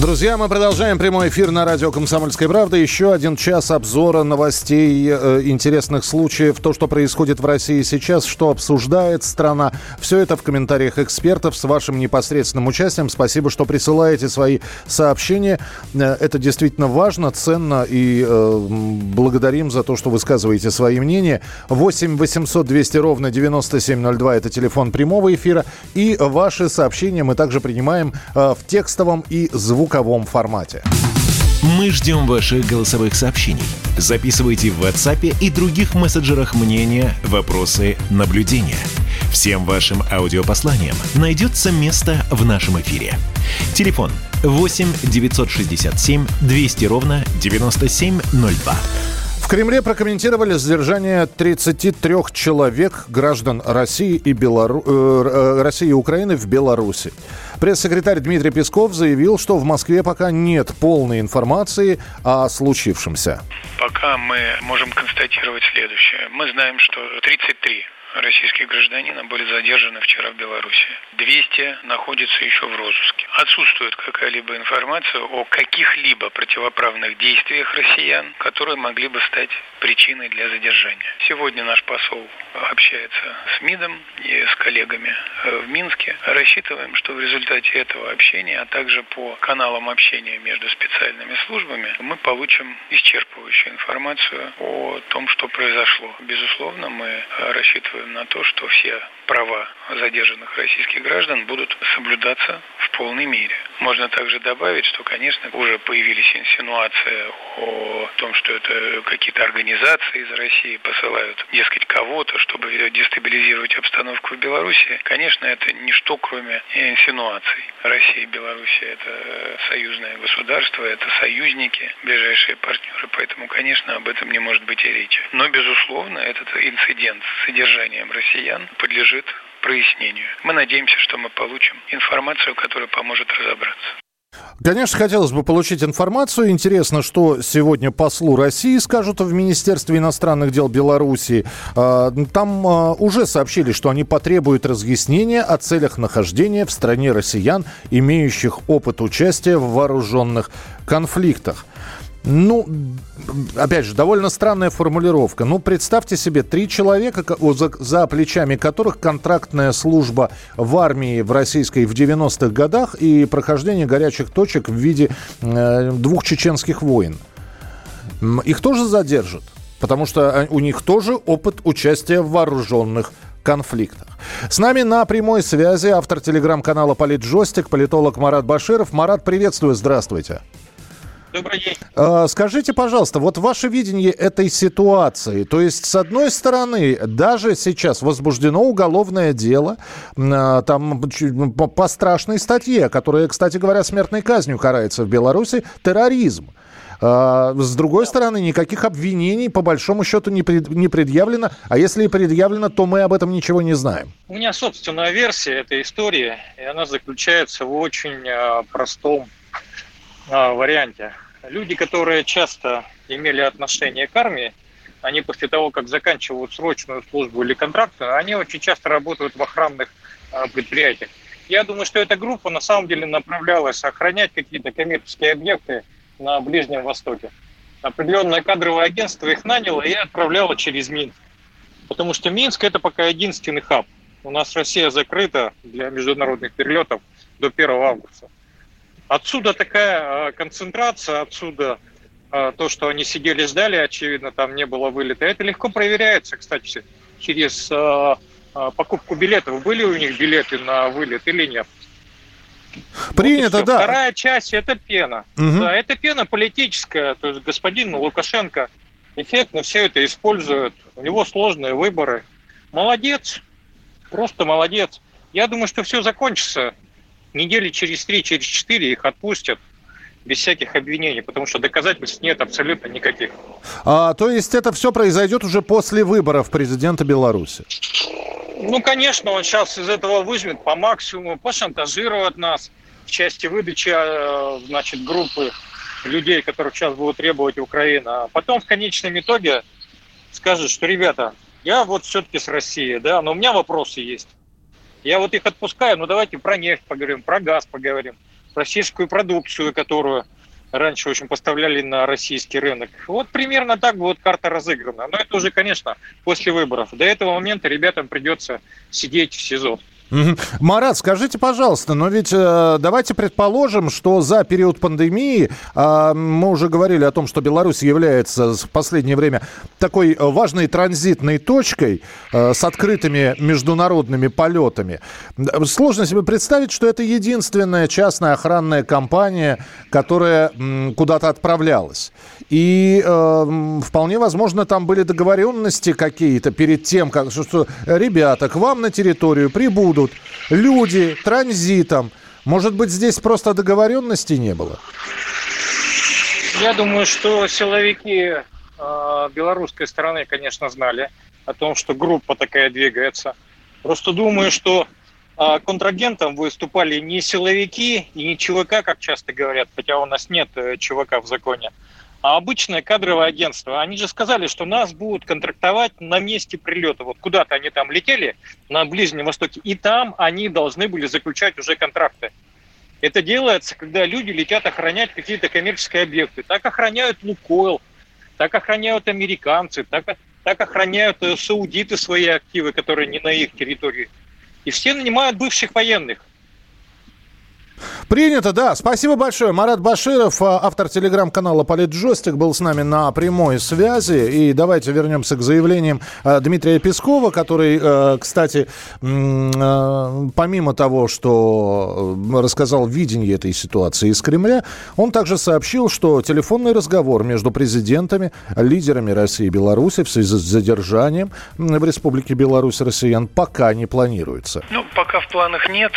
Друзья, мы продолжаем прямой эфир на радио «Комсомольская правда». Еще один час обзора новостей, э, интересных случаев, то, что происходит в России сейчас, что обсуждает страна. Все это в комментариях экспертов с вашим непосредственным участием. Спасибо, что присылаете свои сообщения. Э, это действительно важно, ценно и э, благодарим за то, что высказываете свои мнения. 8 800 200 ровно 9702 – это телефон прямого эфира. И ваши сообщения мы также принимаем в текстовом и звуковом звуковом формате. Мы ждем ваших голосовых сообщений. Записывайте в WhatsApp и других мессенджерах мнения, вопросы, наблюдения. Всем вашим аудиопосланиям найдется место в нашем эфире. Телефон 8 967 200 ровно 9702. В Кремле прокомментировали задержание 33 человек, граждан России и, Белору... э, России и Украины в Беларуси. Пресс-секретарь Дмитрий Песков заявил, что в Москве пока нет полной информации о случившемся. Пока мы можем констатировать следующее. Мы знаем, что 33 российских гражданина были задержаны вчера в Беларуси. 200 находятся еще в розыске. Отсутствует какая-либо информация о каких-либо противоправных действиях россиян, которые могли бы стать причиной для задержания. Сегодня наш посол общается с МИДом и с коллегами э, в Минске. Рассчитываем, что в результате этого общения, а также по каналам общения между специальными службами, мы получим исчерпывающую информацию о том, что произошло. Безусловно, мы рассчитываем рассчитываем на то, что все права задержанных российских граждан будут соблюдаться в полной мере. Можно также добавить, что, конечно, уже появились инсинуации о том, что это какие-то организации из России посылают, дескать, кого-то, чтобы дестабилизировать обстановку в Беларуси. Конечно, это ничто, кроме инсинуаций. Россия и Беларусь – это союзное государство, это союзники, ближайшие партнеры, поэтому, конечно, об этом не может быть и речи. Но, безусловно, этот инцидент с содержанием россиян подлежит прояснению. Мы надеемся, что мы получим информацию, которая поможет разобраться. Конечно, хотелось бы получить информацию. Интересно, что сегодня послу России скажут в Министерстве иностранных дел Беларуси. А, там а, уже сообщили, что они потребуют разъяснения о целях нахождения в стране россиян, имеющих опыт участия в вооруженных конфликтах. Ну, опять же, довольно странная формулировка. Ну, представьте себе, три человека, за, за плечами которых контрактная служба в армии в российской в 90-х годах и прохождение горячих точек в виде э, двух чеченских войн. Их тоже задержат, потому что а, у них тоже опыт участия в вооруженных конфликтах. С нами на прямой связи автор телеграм-канала «Политжостик», политолог Марат Баширов. Марат, приветствую, здравствуйте. Добрый день. А, скажите, пожалуйста, вот ваше видение этой ситуации. То есть, с одной стороны, даже сейчас возбуждено уголовное дело а, там по страшной статье, которая, кстати говоря, смертной казнью карается в Беларуси, терроризм. А, с другой стороны, никаких обвинений по большому счету не, пред, не предъявлено. А если и предъявлено, то мы об этом ничего не знаем. У меня собственная версия этой истории, и она заключается в очень простом варианте люди, которые часто имели отношение к армии, они после того, как заканчивают срочную службу или контрактную, они очень часто работают в охранных а, предприятиях. Я думаю, что эта группа на самом деле направлялась охранять какие-то коммерческие объекты на Ближнем Востоке. Определенное кадровое агентство их наняло и отправляло через Минск. Потому что Минск – это пока единственный хаб. У нас Россия закрыта для международных перелетов до 1 августа. Отсюда такая а, концентрация, отсюда а, то, что они сидели, ждали, очевидно, там не было вылета. Это легко проверяется, кстати, через а, покупку билетов. Были у них билеты на вылет или нет? Принято, вот да. Вторая часть – это пена. Угу. Да, это пена политическая. То есть господин Лукашенко эффектно все это использует. У него сложные выборы. Молодец. Просто молодец. Я думаю, что все закончится недели через три, через четыре их отпустят. без всяких обвинений, потому что доказательств нет абсолютно никаких. А, то есть это все произойдет уже после выборов президента Беларуси? Ну, конечно, он сейчас из этого выжмет по максимуму, пошантажирует нас в части выдачи, э, значит, группы людей, которых сейчас будут требовать Украина. А потом в конечном итоге скажет, что, ребята, я вот все-таки с Россией, да, но у меня вопросы есть. Я вот их отпускаю, но давайте про нефть поговорим, про газ поговорим, российскую продукцию, которую раньше, в общем, поставляли на российский рынок. Вот примерно так вот карта разыграна. Но это уже, конечно, после выборов. До этого момента ребятам придется сидеть в СИЗО. Марат, скажите, пожалуйста, но ведь э, давайте предположим, что за период пандемии, э, мы уже говорили о том, что Беларусь является в последнее время такой важной транзитной точкой э, с открытыми международными полетами. Сложно себе представить, что это единственная частная охранная компания, которая м, куда-то отправлялась. И э, вполне возможно, там были договоренности какие-то перед тем, как что ребята, к вам на территорию прибудут люди транзитом. Может быть, здесь просто договоренности не было? Я думаю, что силовики э, белорусской стороны, конечно, знали о том, что группа такая двигается. Просто думаю, что э, контрагентом выступали не силовики и не ЧВК, как часто говорят, хотя у нас нет э, ЧВК в законе, а обычное кадровое агентство. Они же сказали, что нас будут контрактовать на месте прилета. Вот куда-то они там летели на Ближнем Востоке, и там они должны были заключать уже контракты. Это делается, когда люди летят охранять какие-то коммерческие объекты. Так охраняют Лукойл, так охраняют американцы, так, так охраняют э, саудиты свои активы, которые не на их территории. И все нанимают бывших военных. Принято, да. Спасибо большое. Марат Баширов, а, автор телеграм-канала «Политджойстик», был с нами на прямой связи. И давайте вернемся к заявлениям а, Дмитрия Пескова, который, а, кстати, помимо того, что рассказал видение этой ситуации из Кремля, он также сообщил, что телефонный разговор между президентами, лидерами России и Беларуси в связи с задержанием в Республике Беларусь россиян пока не планируется. Ну, пока в планах нет.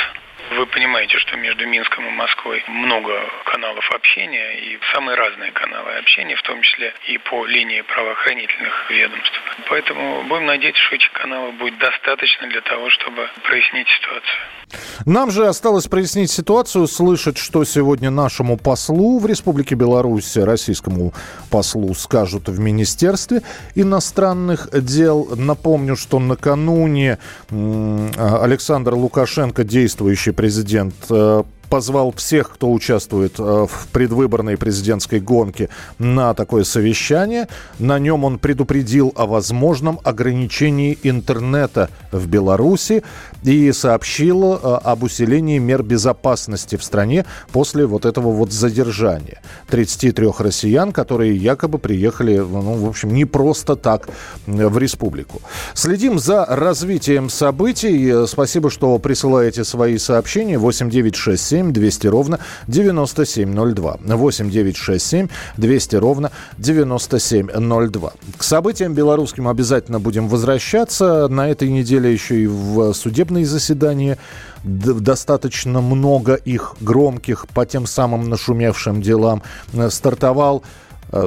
Вы понимаете, что между Минском и Москвой много каналов общения и самые разные каналы общения, в том числе и по линии правоохранительных ведомств. Поэтому будем надеяться, что этих каналов будет достаточно для того, чтобы прояснить ситуацию. Нам же осталось прояснить ситуацию, слышать, что сегодня нашему послу в Республике Беларусь, российскому послу, скажут в Министерстве иностранных дел. Напомню, что накануне Александр Лукашенко, действующий президент, э, позвал всех, кто участвует э, в предвыборной президентской гонке, на такое совещание. На нем он предупредил о возможном ограничении интернета в Беларуси и сообщил э, об усилении мер безопасности в стране после вот этого вот задержания 33 россиян, которые якобы приехали, ну, в общем, не просто так в республику. Следим за развитием событий. Спасибо, что присылаете свои сообщения. 8967 200 ровно 9702. 8967 200 ровно 9702. К событиям белорусским обязательно будем возвращаться. На этой неделе еще и в судебные заседания достаточно много их громких по тем самым нашумевшим делам э, стартовал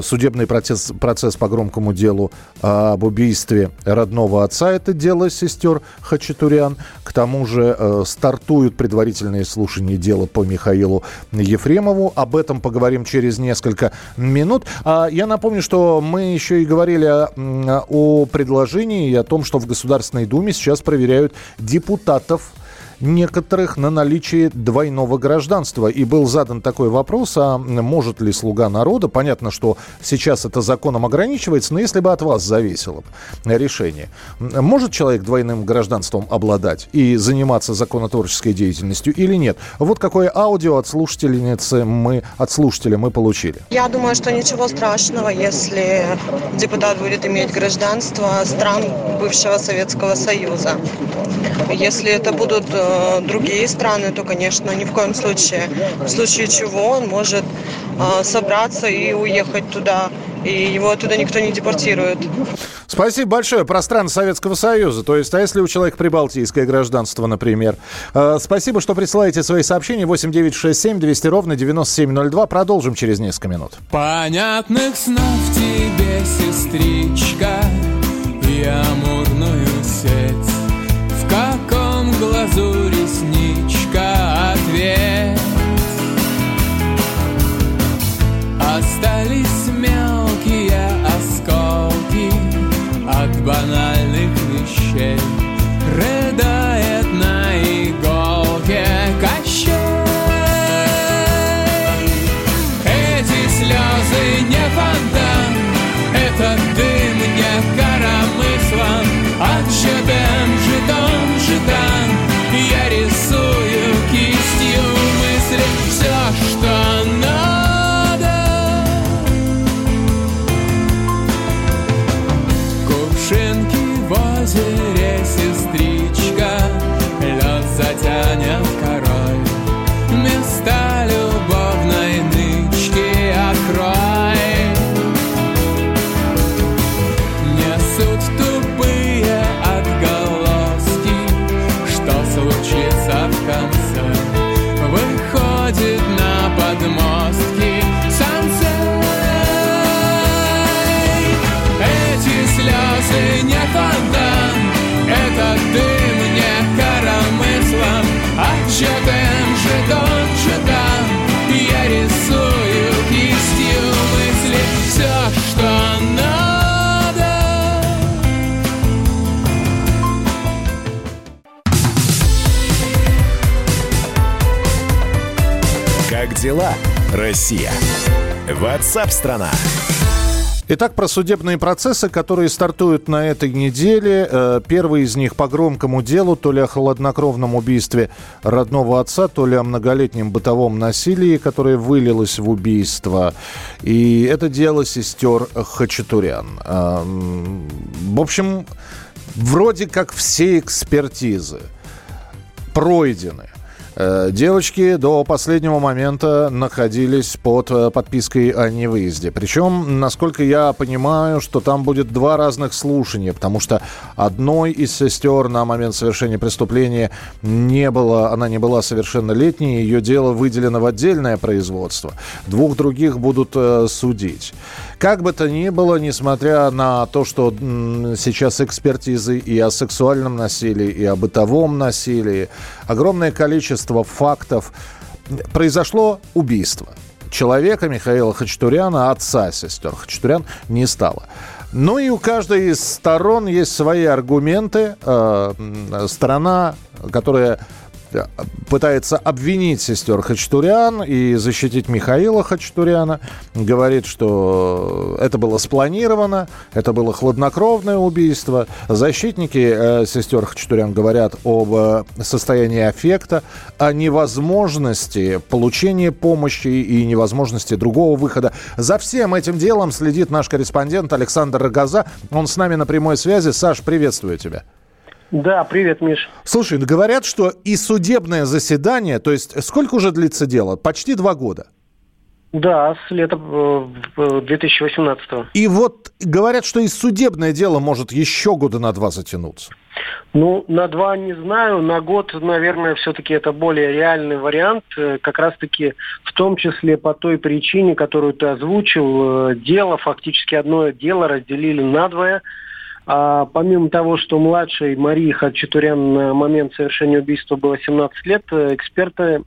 судебный процесс, процесс по громкому делу об убийстве родного отца. Это дело сестер Хачатурян. К тому же э, стартуют предварительные слушания дела по Михаилу Ефремову. Об этом поговорим через несколько минут. А я напомню, что мы еще и говорили о, о предложении и о том, что в Государственной Думе сейчас проверяют депутатов некоторых на наличие двойного гражданства. И был задан такой вопрос, а может ли слуга народа, понятно, что сейчас это законом ограничивается, но если бы от вас зависело решение, может человек двойным гражданством обладать и заниматься законотворческой деятельностью или нет? Вот какое аудио от слушательницы мы, от слушателя мы получили. Я думаю, что ничего страшного, если депутат будет иметь гражданство стран бывшего Советского Союза. Если это будут э, другие страны, то, конечно, ни в коем случае. В случае чего он может э, собраться и уехать туда, и его оттуда никто не депортирует. Спасибо большое. Про страны Советского Союза. То есть, а если у человека прибалтийское гражданство, например? Э, спасибо, что присылаете свои сообщения. 8967 200 ровно 9702. Продолжим через несколько минут. Понятных снов тебе, сестричка, и амурную глазу ресничка ответ? Остались Ватсап-страна! Итак, про судебные процессы, которые стартуют на этой неделе. Э, Первый из них по громкому делу, то ли о хладнокровном убийстве родного отца, то ли о многолетнем бытовом насилии, которое вылилось в убийство. И это дело сестер Хачатурян. Эм, В общем, вроде как все экспертизы пройдены. Э, Девочки до последнего момента находились под э, подпиской о невыезде. Причем, насколько я понимаю, что там будет два разных слушания, потому что одной из сестер на момент совершения преступления не было, она не была совершеннолетней, ее дело выделено в отдельное производство. Двух других будут э, судить. Как бы то ни было, несмотря на то, что сейчас экспертизы и о сексуальном насилии, и о бытовом насилии, огромное количество фактов, произошло убийство человека Михаила Хачатуряна, отца сестер Хачатурян, не стало. Ну и у каждой из сторон есть свои аргументы. Э, Сторона, которая пытается обвинить сестер Хачатурян и защитить Михаила Хачатуряна. Говорит, что это было спланировано, это было хладнокровное убийство. Защитники э, сестер Хачатурян говорят об э, состоянии аффекта, о невозможности получения помощи и невозможности другого выхода. За всем этим делом следит наш корреспондент Александр Рогоза. Он с нами на прямой связи. Саш, приветствую тебя. Да, привет, Миш. Слушай, говорят, что и судебное заседание, то есть сколько уже длится дело? Почти два года. Да, с лета э, э, 2018 И вот говорят, что и судебное дело может еще года на два затянуться. Ну, на два не знаю, на год, наверное, все-таки это более реальный вариант, э, как раз-таки в том числе по той причине, которую ты озвучил, дело, фактически одно дело разделили надвое, а помимо того, что младшей Марии Хачатурян на момент совершения убийства было 17 лет, э, эксперты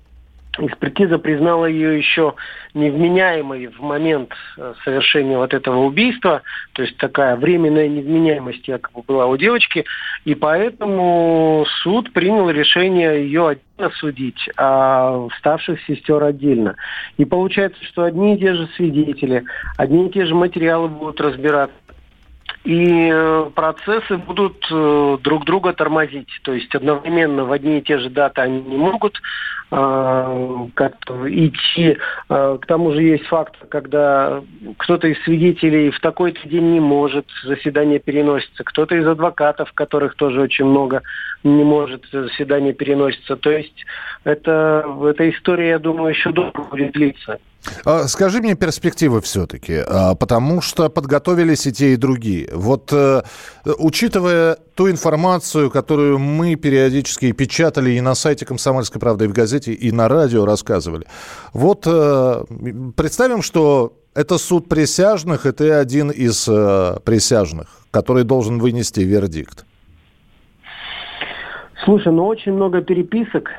Экспертиза признала ее еще невменяемой в момент э, совершения вот этого убийства, то есть такая временная невменяемость якобы была у девочки, и поэтому суд принял решение ее отдельно судить, а старших сестер отдельно. И получается, что одни и те же свидетели, одни и те же материалы будут разбираться, и э, процессы будут э, друг друга тормозить. То есть одновременно в одни и те же даты они не могут э, как-то идти. К тому же есть факт, когда кто-то из свидетелей в такой-то день не может, заседание переносится. Кто-то из адвокатов, которых тоже очень много, не может, заседание переносится. То есть это, эта история, я думаю, еще долго будет длиться. А, скажи мне перспективы все-таки, а, потому что подготовились и те, и другие. Вот э, учитывая ту информацию, которую мы периодически печатали и на сайте «Комсомольской правды», и в газете, и на радио рассказывали. Вот э, представим, что это суд присяжных, и ты один из э, присяжных, который должен вынести вердикт. Слушай, ну очень много переписок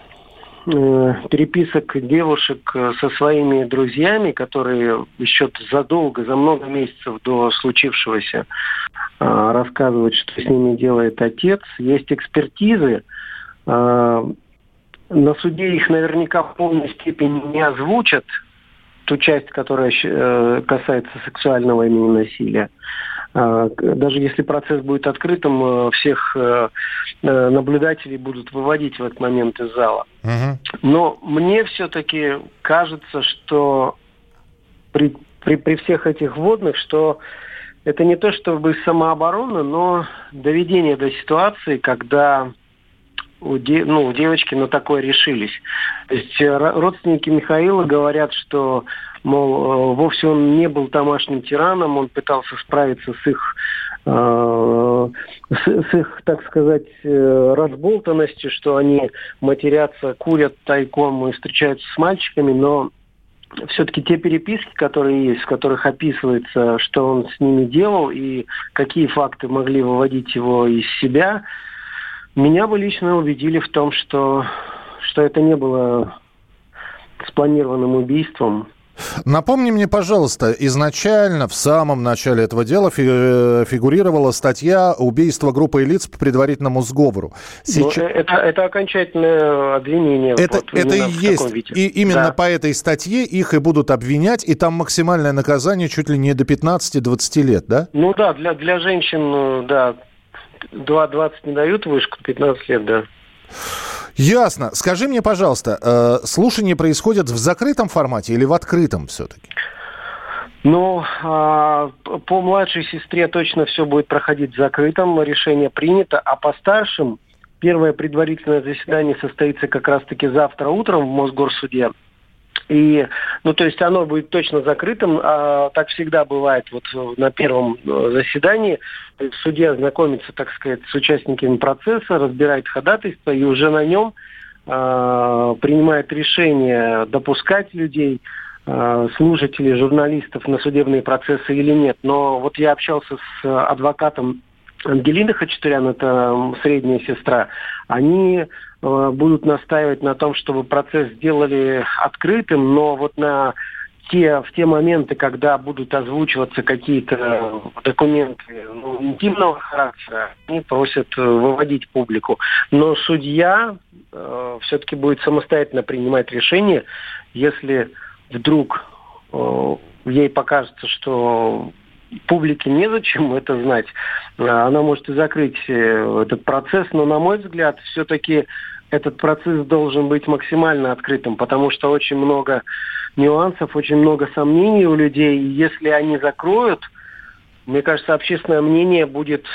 Э, переписок девушек э, со своими друзьями, которые еще задолго, за много месяцев до случившегося э, рассказывают, что с ними делает отец. Есть экспертизы. На суде их наверняка в полной степени не озвучат, ту часть, которая касается сексуального имени насилия. А, даже если процесс будет открытым, э, всех э, э, наблюдателей будут выводить в этот момент из зала. Но мне все-таки кажется, что при, при, при всех этих вводных, что это не то чтобы самооборона, но доведение до ситуации, когда у, де, ну, у девочки на такое решились. То есть родственники Михаила говорят, что мол, э, вовсе он не был домашним тираном, он пытался справиться с их э, с, с их, так сказать, э, разболтанностью, что они матерятся, курят тайком и встречаются с мальчиками, но все-таки те переписки, которые есть, в которых описывается, что он с ними делал и какие факты могли выводить его из себя, меня бы лично убедили в том, что, что это не было спланированным убийством, Напомни мне, пожалуйста, изначально, в самом начале этого дела э, фигурировала статья «Убийство группы лиц по предварительному сговору». Ну, Сейчас... Ну, это, это окончательное обвинение. Это, вот, это и есть. И именно да. по этой статье их и будут обвинять, и там максимальное наказание чуть ли не до 15-20 лет, да? Ну да, для, для женщин, да, 2-20 не дают вышку, 15 лет, да. Ясно. Скажи мне, пожалуйста, э, слушания происходят в закрытом формате или в открытом все-таки? Ну, а, по младшей сестре точно все будет проходить в закрытом, решение принято, а по старшим первое предварительное заседание состоится как раз-таки завтра утром в Мосгорсуде. И, ну, то есть оно будет точно закрытым, а так всегда бывает вот на первом э, заседании. Судья знакомится, так сказать, с участниками процесса, разбирает ходатайство и уже на нем э, принимает решение допускать людей, э, слушателей, журналистов на судебные процессы или нет. Но вот я общался с адвокатом Ангелины Хачатурян, это средняя сестра, они э, будут настаивать на том, чтобы процесс сделали открытым, но вот на те, в те моменты, когда будут озвучиваться какие-то документы ну, интимного характера, они просят э, выводить публику. Но судья э, все-таки будет самостоятельно принимать решение, если вдруг э, ей покажется, что публике незачем это знать. Она может и закрыть э, этот процесс, но, на мой взгляд, все-таки этот процесс должен быть максимально открытым, потому что очень много нюансов, очень много сомнений у людей. И если они закроют, мне кажется, общественное мнение будет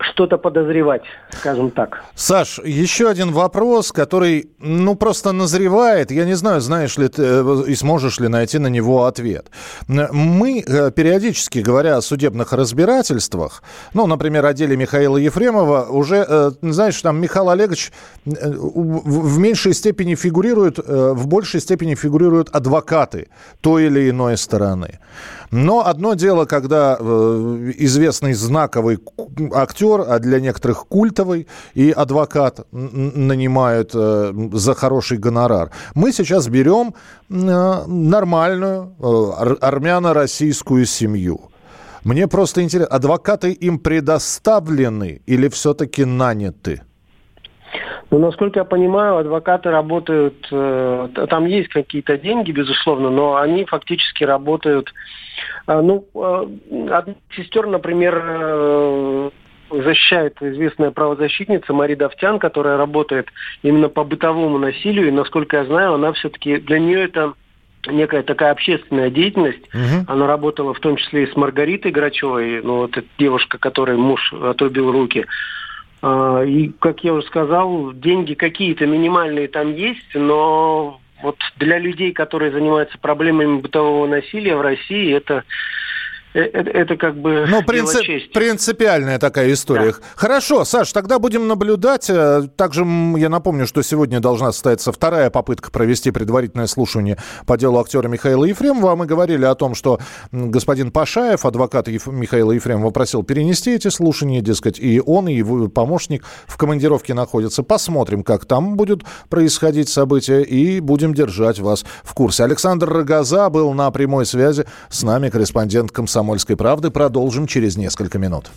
что-то подозревать, скажем так. Саш, еще один вопрос, который, ну, просто назревает. Я не знаю, знаешь ли ты э, и сможешь ли найти на него ответ. Мы э, периодически, говоря о судебных разбирательствах, ну, например, о деле Михаила Ефремова, уже, э, знаешь, там Михаил Олегович в меньшей степени фигурирует, в большей степени фигурируют адвокаты той или иной стороны. Но одно дело, когда известный знаковый актер а для некоторых культовый, и адвокат нанимают э, за хороший гонорар. Мы сейчас берем э, нормальную э, армяно-российскую семью. Мне просто интересно, адвокаты им предоставлены или все-таки наняты? Ну, насколько я понимаю, адвокаты работают, э, там есть какие-то деньги, безусловно, но они фактически работают. Э, ну, э, одна сестер, например, э, защищает известная правозащитница Мария Давтян, которая работает именно по бытовому насилию. И, насколько я знаю, она все-таки для нее это некая такая общественная деятельность. Угу. Она работала в том числе и с Маргаритой Грачевой, ну вот эта девушка, которой муж отрубил руки. А, и, как я уже сказал, деньги какие-то минимальные там есть, но вот для людей, которые занимаются проблемами бытового насилия в России, это это, это как бы ну, принцип, принципиальная такая история. Да. Хорошо, Саш, тогда будем наблюдать. Э, также я напомню, что сегодня должна состояться вторая попытка провести предварительное слушание по делу актера Михаила Ефремова. Мы говорили о том, что господин Пашаев, адвокат Еф... Михаила Ефремова, просил перенести эти слушания, дескать, и он, и его помощник в командировке находятся. Посмотрим, как там будут происходить события, и будем держать вас в курсе. Александр Рогоза был на прямой связи с нами, корреспондент комсомольского «Комсомольской правды». Продолжим через несколько минут.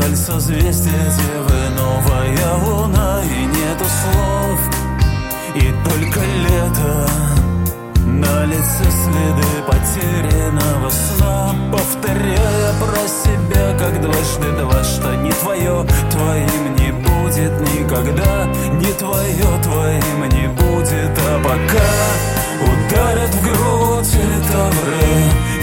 вдаль созвездия Девы новая луна и нету слов И только лето. На лице следы потерянного сна. Повторяя про себя, как дважды два, что не твое твоим не будет никогда. Не твое твоим не будет, а пока Ударят в грудь литавры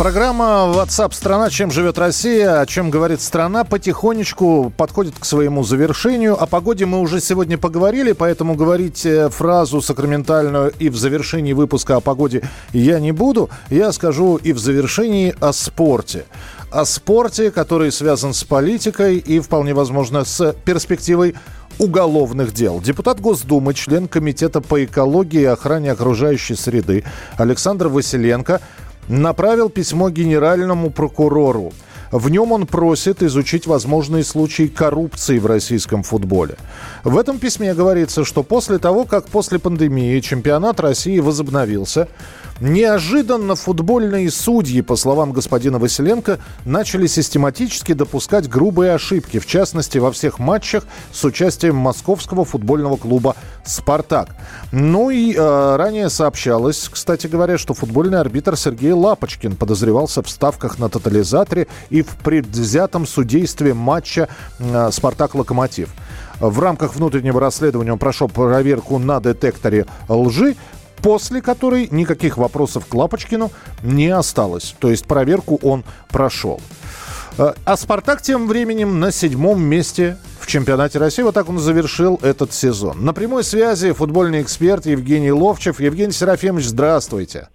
Программа WhatsApp страна. Чем живет Россия, о чем говорит страна, потихонечку подходит к своему завершению. О погоде мы уже сегодня поговорили, поэтому говорить э, фразу сакраментальную и в завершении выпуска о погоде я не буду. Я скажу и в завершении о спорте. О спорте, который связан с политикой и вполне возможно с перспективой уголовных дел. Депутат Госдумы, член Комитета по экологии и охране окружающей среды Александр Василенко направил письмо генеральному прокурору. В нем он просит изучить возможные случаи коррупции в российском футболе. В этом письме говорится, что после того, как после пандемии чемпионат России возобновился, Неожиданно футбольные судьи, по словам господина Василенко, начали систематически допускать грубые ошибки, в частности, во всех матчах с участием московского футбольного клуба «Спартак». Ну и э, ранее сообщалось, кстати говоря, что футбольный арбитр Сергей Лапочкин подозревался в ставках на тотализаторе и в предвзятом судействе матча э, «Спартак-Локомотив». В рамках внутреннего расследования он прошел проверку на детекторе лжи, после которой никаких вопросов к Лапочкину не осталось. То есть проверку он прошел. Э, а «Спартак» тем временем на седьмом месте в чемпионате России. Вот так он завершил этот сезон. На прямой связи футбольный эксперт Евгений Ловчев. Евгений Серафимович, здравствуйте.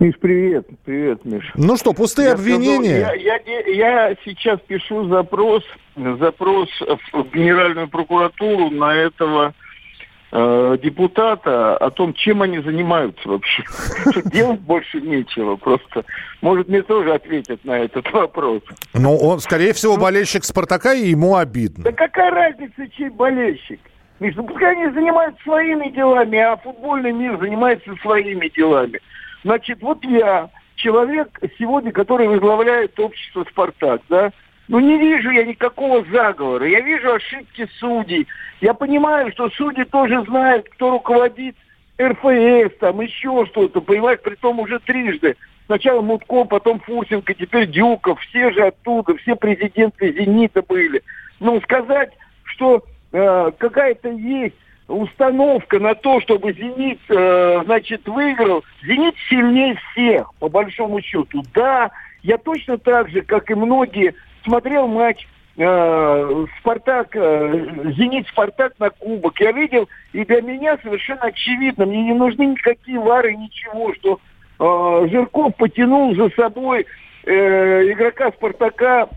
Миш, привет. Привет, Миш. Ну что, пустые я обвинения? Сказал, я, я, я сейчас пишу запрос, запрос в Генеральную прокуратуру на этого Э, депутата о том, чем они занимаются вообще. Делать больше нечего просто. Может, мне тоже ответят на этот вопрос. Ну, он, скорее всего, болельщик «Спартака», и ему обидно. Да какая разница, чей болельщик? Миш, ну пускай они занимаются своими делами, а футбольный мир занимается своими делами. Значит, вот я, человек сегодня, который возглавляет общество «Спартак», да, ну не вижу я никакого заговора. Я вижу ошибки судей. Я понимаю, что судьи тоже знают, кто руководит РФС, там еще что-то, понимаешь, при том уже трижды. Сначала Мутко, потом Фурсенко, теперь Дюков, все же оттуда, все президенты «Зенита» были. Ну, сказать, что э, какая-то есть установка на то, чтобы «Зенит», э, значит, выиграл. «Зенит» сильнее всех, по большому счету. Да, я точно так же, как и многие, смотрел матч э, Спартак, э, Зенит Спартак на кубок. Я видел, и для меня совершенно очевидно, мне не нужны никакие вары, ничего, что э, Жирков потянул за собой э, игрока Спартака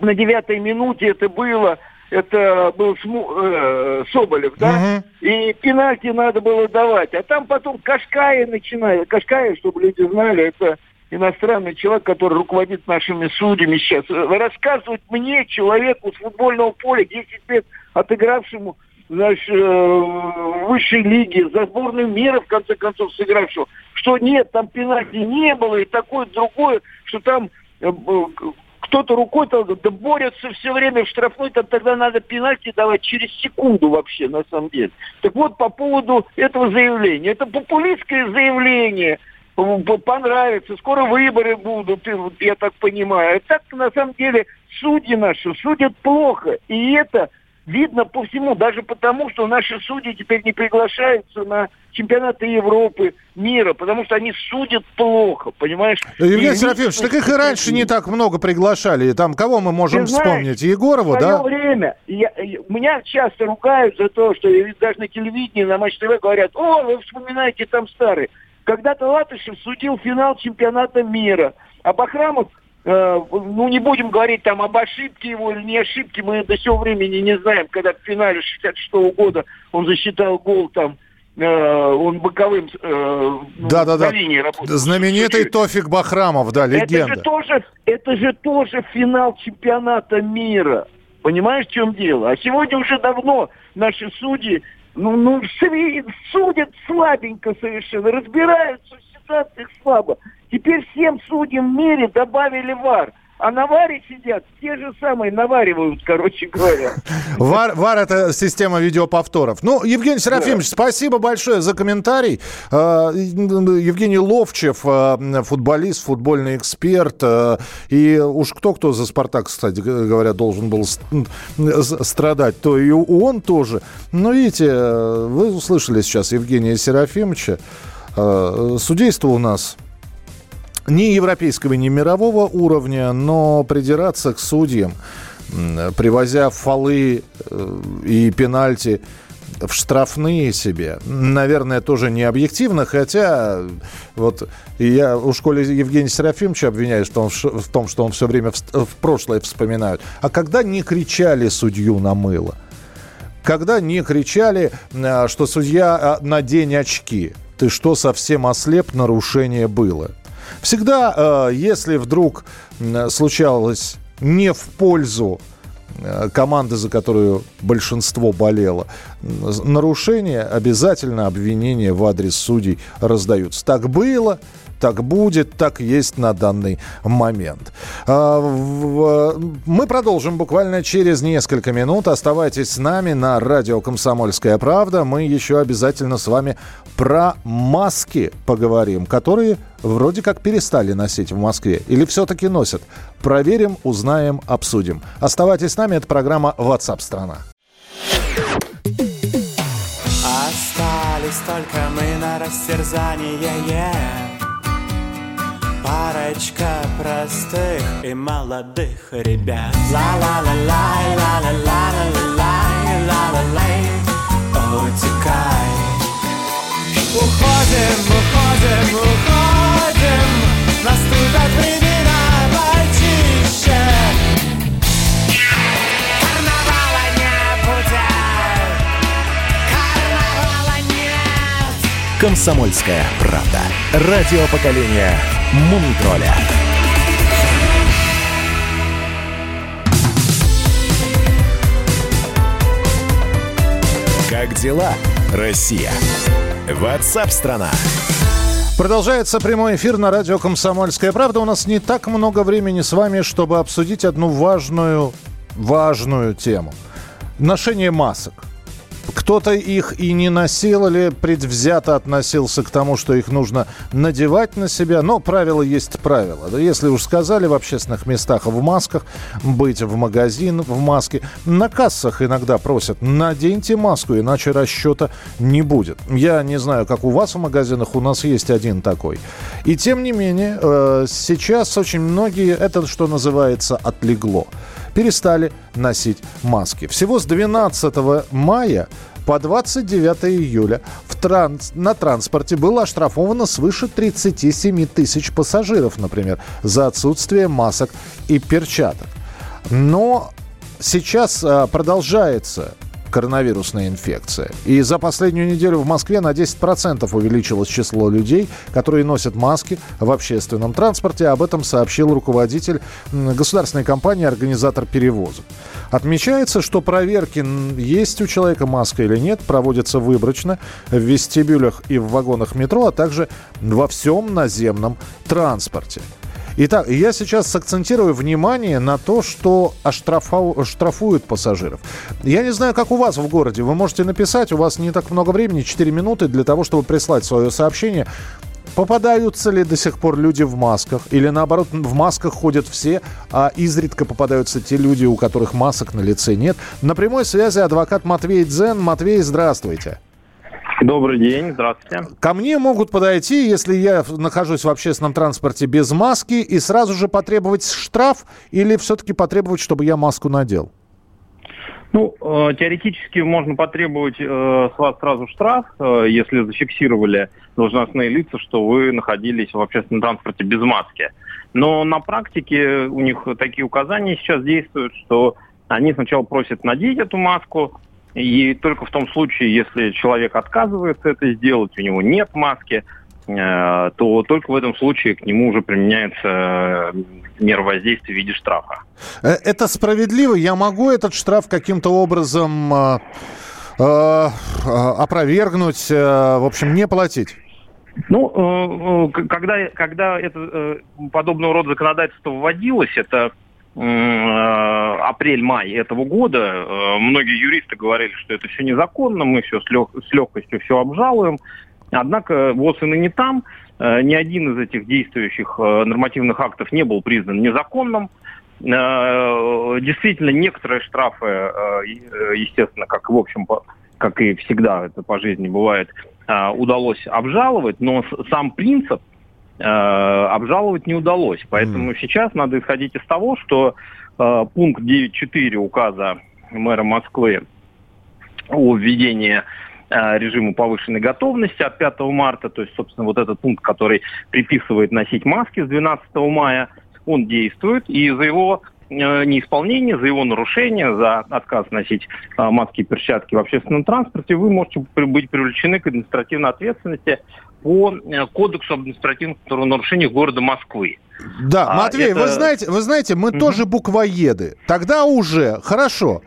на девятой минуте это было, это был Сму, э, Соболев, да, Мгм. и пенальти надо было давать. А там потом Кашкая начинает. Кашкая, чтобы люди знали, это иностранный человек, который руководит нашими судьями сейчас. Рассказывать мне, человеку с футбольного поля, 10 лет отыгравшему значит, э, в высшей лиге, за сборную мира, в конце концов, сыгравшего, что нет, там пенальти не было, и такое другое, что там э, э, кто-то рукой-то да борются все время в штрафной, там тогда надо пенальти давать через секунду вообще, на самом деле. Так вот, по поводу этого заявления. Это популистское заявление, понравится, скоро выборы будут, я так понимаю. А так, на самом деле, судьи наши судят плохо, и это видно по всему, даже потому, что наши судьи теперь не приглашаются на чемпионаты Европы, мира, потому что они судят плохо, понимаешь? Евгений И Серафимович, так их и раньше не так много приглашали. Там кого мы можем Ты знаешь, вспомнить? Егорова, в свое да? время я, я- меня часто ругают за то, что даже на телевидении, на Матч ТВ говорят, о, вы вспоминаете там старые. Когда-то Латышев судил финал чемпионата мира, а Бахрамов, э, ну не будем говорить там об ошибке его или не ошибке, мы до сего времени не знаем, когда в финале 66 года он засчитал гол там, э, он боковым э, ну, Да-да-да. на линии работал. Знаменитый. Тофик Бахрамов, да, Это же легенда. тоже, это же тоже финал чемпионата мира. Понимаешь, в чем дело? А сегодня уже давно наши судьи, ну, ну, судят слабенько совершенно, разбираются в ситуациях слабо. Теперь всем судьям в мире добавили вар. А на варе сидят те же самые, наваривают, короче говоря. ВАР, ВАР это система видеоповторов. Ну, Евгений Серафимович, спасибо большое за комментарий. Э, Евгений Ловчев, э, футболист, футбольный эксперт. э, И уж кто-кто за «Спартак», кстати говоря, должен был страдать, то и он тоже. Но видите, э, вы услышали сейчас Евгения Серафимовича. Судейство у нас ни европейского, ни мирового уровня, но придираться к судьям, привозя фолы э, и пенальти в штрафные себе, наверное, тоже не объективно, хотя вот я у школе Евгения Серафимовича обвиняю том, ш- в том, что он все время в, ст- в прошлое вспоминает. А когда не кричали судью на мыло? Когда не кричали, что судья надень очки. Ты что, совсем ослеп? Нарушение было. Всегда, э, если вдруг случалось не в пользу э, команды, за которую большинство болело, нарушения, обязательно обвинения в адрес судей раздаются. Так было, так будет, так есть на данный момент. А, Мы продолжим буквально через несколько минут. Оставайтесь с нами на радио «Комсомольская правда». Мы еще обязательно с вами про маски поговорим, которые вроде как перестали носить в Москве. Или все-таки носят? Проверим, узнаем, обсудим. Оставайтесь с нами. Это программа WhatsApp страна Остались только мы на растерзание Парочка простых и молодых ребят Ла-ла-ла-лай, «Комсомольская правда». Радио поколения Мумитроля. Как дела, Россия? Ватсап-страна! Продолжается прямой эфир на радио «Комсомольская правда». У нас не так много времени с вами, чтобы обсудить одну важную, важную тему. Ношение масок. Кто-то их и не носил или предвзято относился к тому, что их нужно надевать на себя. Но правило есть правило. Если уж сказали в общественных местах в масках, быть в магазин в маске. На кассах иногда просят, наденьте маску, иначе расчета не будет. Я не знаю, как у вас в магазинах, у нас есть один такой. И тем не менее, э, сейчас очень многие, это что называется, отлегло перестали носить маски. Всего с 12 мая по 29 июля в транс, на транспорте было оштрафовано свыше 37 тысяч пассажиров, например, за отсутствие масок и перчаток. Но сейчас а, продолжается коронавирусная инфекция. И за последнюю неделю в Москве на 10% увеличилось число людей, которые носят маски в общественном транспорте. Об этом сообщил руководитель государственной компании «Организатор перевозок». Отмечается, что проверки, есть у человека маска или нет, проводятся выборочно в вестибюлях и в вагонах метро, а также во всем наземном транспорте. Итак, я сейчас сакцентирую внимание на то, что оштрафа- штрафуют пассажиров. Я не знаю, как у вас в городе. Вы можете написать, у вас не так много времени, 4 минуты для того, чтобы прислать свое сообщение. Попадаются ли до сих пор люди в масках? Или наоборот, в масках ходят все, а изредка попадаются те люди, у которых масок на лице нет? На прямой связи адвокат Матвей Дзен. Матвей, здравствуйте. Добрый день, здравствуйте. Ко мне могут подойти, если я нахожусь в общественном транспорте без маски, и сразу же потребовать штраф или все-таки потребовать, чтобы я маску надел? Ну, э, теоретически можно потребовать э, с вас сразу штраф, э, если зафиксировали должностные лица, что вы находились в общественном транспорте без маски. Но на практике у них такие указания сейчас действуют, что они сначала просят надеть эту маску, и только в том случае, если человек отказывается это сделать, у него нет маски, э, то только в этом случае к нему уже применяется э, мера воздействия в виде штрафа. Э, Это справедливо? Я могу этот штраф каким-то образом опровергнуть, в общем, не платить? Ну, когда, когда это подобного рода законодательство вводилось, это апрель-май этого года, э, многие юристы говорили, что это все незаконно, мы все с, лег- с легкостью все обжалуем. Однако ВОЗ и ныне там, э, ни один из этих действующих э, нормативных актов не был признан незаконным. Э, Действительно, некоторые штрафы, э, э, естественно, как в общем, как и всегда это по жизни бывает, э, удалось обжаловать, но сам принцип э, обжаловать не удалось. Поэтому сейчас надо исходить из того, что э, пункт 9.4 указа мэра Москвы о введении э, режима повышенной готовности от 5 марта, то есть, собственно, вот этот пункт, который приписывает носить маски с 12 мая, он действует, и за его э, неисполнение, за его нарушение, за отказ носить э, маски и перчатки в общественном транспорте, вы можете быть привлечены к административной ответственности по э, Кодексу административных нарушениях города Москвы. Да, А, Матвей, вы это- знаете, вы знаете, мы тоже буквоеды. Тогда уже, хорошо,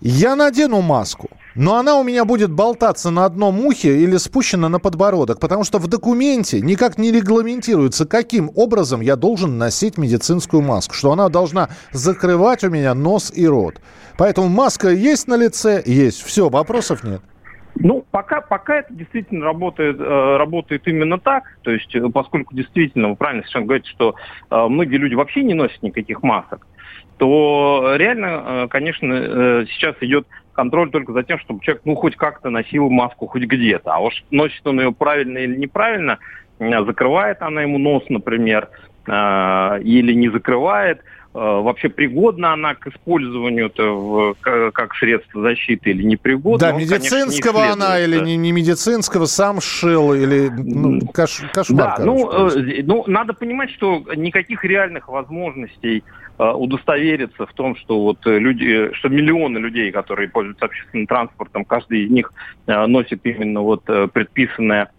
я надену маску, но она у меня будет болтаться на одном ухе или спущена на подбородок, потому что в документе никак не регламентируется, каким образом я должен носить медицинскую маску, что она должна закрывать у меня нос и рот. Поэтому маска есть на лице, есть. Все, вопросов нет. Ну, пока, пока это действительно работает, э, работает именно так, то есть, э, поскольку действительно, вы правильно совершенно говорите, что э, многие люди вообще не носят никаких масок, то реально, конечно, сейчас идет контроль только за тем, чтобы человек, ну, хоть как-то носил маску хоть где-то. А уж носит он ее правильно или неправильно, э, закрывает она ему нос, например, э, или не закрывает, вообще пригодна она к использованию в, как средство защиты или непригодна. да, он, конечно, медицинского она или не, не медицинского, сам шил или ну, кош- кошмар. Да, короче, ну, просто. э, ну, надо понимать, что никаких реальных возможностей э, удостовериться в том, что вот э, люди, что миллионы людей, которые пользуются общественным транспортом, каждый из них э, носит именно вот э, предписанное э, э,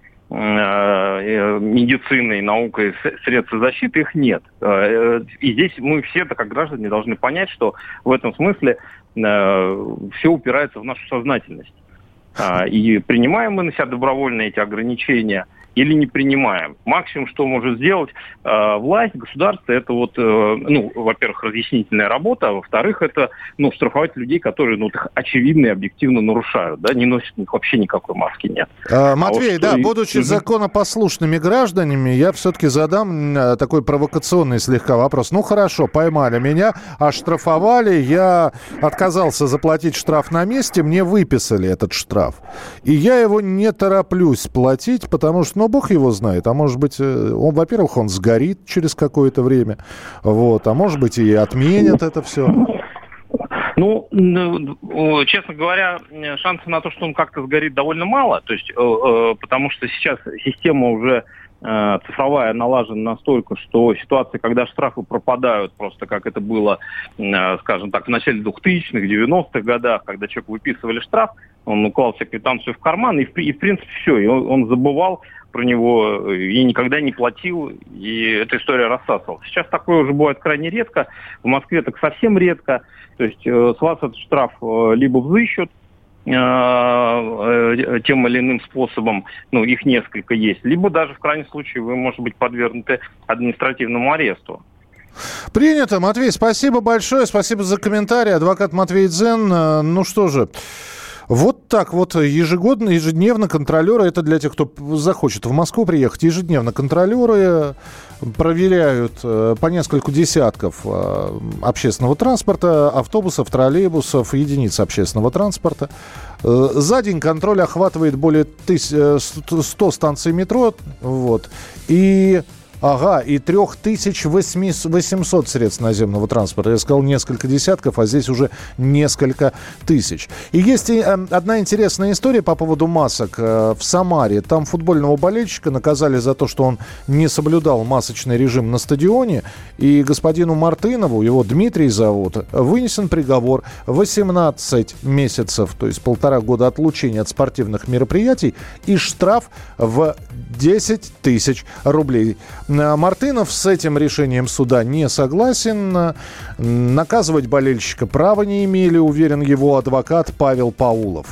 медициной, наукой с- средства защиты, их нет. Э, э, И здесь мы все-то, как граждане, должны понять, что в этом смысле все упирается в нашу сознательность. А, И принимаем мы на себя добровольно эти ограничения или не принимаем. Максимум, что может сделать э, власть, государство, это вот, э, ну, во-первых, разъяснительная работа, а во-вторых, это, ну, штрафовать людей, которые, ну, их очевидно и объективно нарушают, да, не носят них вообще никакой маски нет. А, Матвей, вот да, и- будучи законопослушными гражданами, я все-таки задам э, такой провокационный слегка вопрос. Ну хорошо, поймали меня, оштрафовали, я отказался заплатить штраф на месте, мне выписали этот штраф. И я его не тороплюсь платить, потому что, ну, бог его знает, а может быть, э, он, во-первых, он сгорит через какое-то время, вот, а может быть и отменят это все. Ну, честно говоря, шансов на то, что он как-то сгорит, довольно мало. То есть, э, э, потому что сейчас система уже цифровая налажена настолько, что ситуации, когда штрафы пропадают, просто как это было, скажем так, в начале 2000-х, 90-х годах, когда человеку выписывали штраф, он уклал себе квитанцию в карман, и в, принципе все, и он забывал про него и никогда не платил, и эта история рассасывалась. Сейчас такое уже бывает крайне редко, в Москве так совсем редко, то есть э, с вас этот штраф э, либо взыщут, э, тем или иным способом, ну, их несколько есть, либо даже в крайнем случае вы, может быть, подвергнуты административному аресту. Принято. Матвей, спасибо большое. Спасибо за комментарий. Адвокат Матвей Дзен. Ну что же, вот так вот ежегодно, ежедневно контролеры, это для тех, кто захочет в Москву приехать, ежедневно контролеры проверяют э, по нескольку десятков э, общественного транспорта, автобусов, троллейбусов, единиц общественного транспорта. Э, За день контроль охватывает более тыс- э, 100 станций метро. Вот. И Ага, и 3800 средств наземного транспорта. Я сказал несколько десятков, а здесь уже несколько тысяч. И есть э, одна интересная история по поводу масок э, в Самаре. Там футбольного болельщика наказали за то, что он не соблюдал масочный режим на стадионе. И господину Мартынову, его Дмитрий зовут, вынесен приговор 18 месяцев, то есть полтора года отлучения от спортивных мероприятий и штраф в 10 тысяч рублей. Э, Мартынов с этим решением суда не согласен. Наказывать болельщика права не имели, уверен его адвокат Павел Паулов.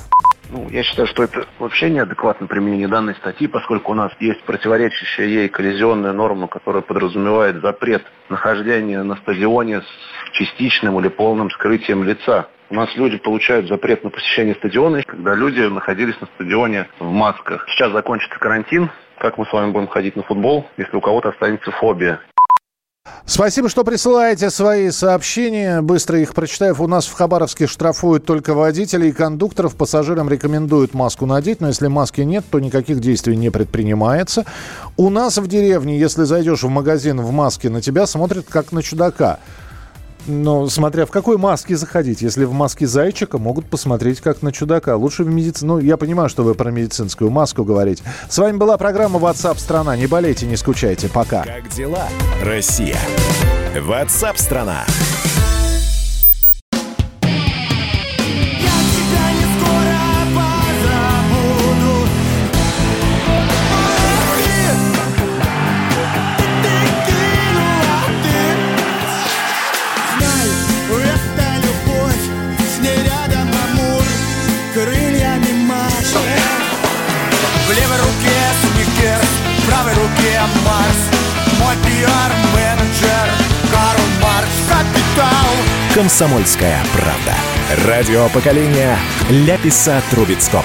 Ну, я считаю, что это вообще неадекватное применение данной статьи, поскольку у нас есть противоречащая ей коллизионная норма, которая подразумевает запрет нахождения на стадионе с частичным или полным скрытием лица. У нас люди получают запрет на посещение стадиона, когда люди находились на стадионе в масках. Сейчас закончится карантин. Как мы с вами будем ходить на футбол, если у кого-то останется фобия? Спасибо, что присылаете свои сообщения. Быстро их прочитаю. У нас в Хабаровске штрафуют только водителей и кондукторов. Пассажирам рекомендуют маску надеть, но если маски нет, то никаких действий не предпринимается. У нас в деревне, если зайдешь в магазин в маске, на тебя смотрят как на чудака. Но смотря в какой маске заходить. Если в маске зайчика, могут посмотреть как на чудака. Лучше в медицину. Ну, я понимаю, что вы про медицинскую маску говорите. С вами была программа WhatsApp страна. Не болейте, не скучайте. Пока. Как дела, Россия? WhatsApp страна. Пиар-менеджер Карл Маркс Капитал Комсомольская правда. Радио поколения Ляписа Трубецкого.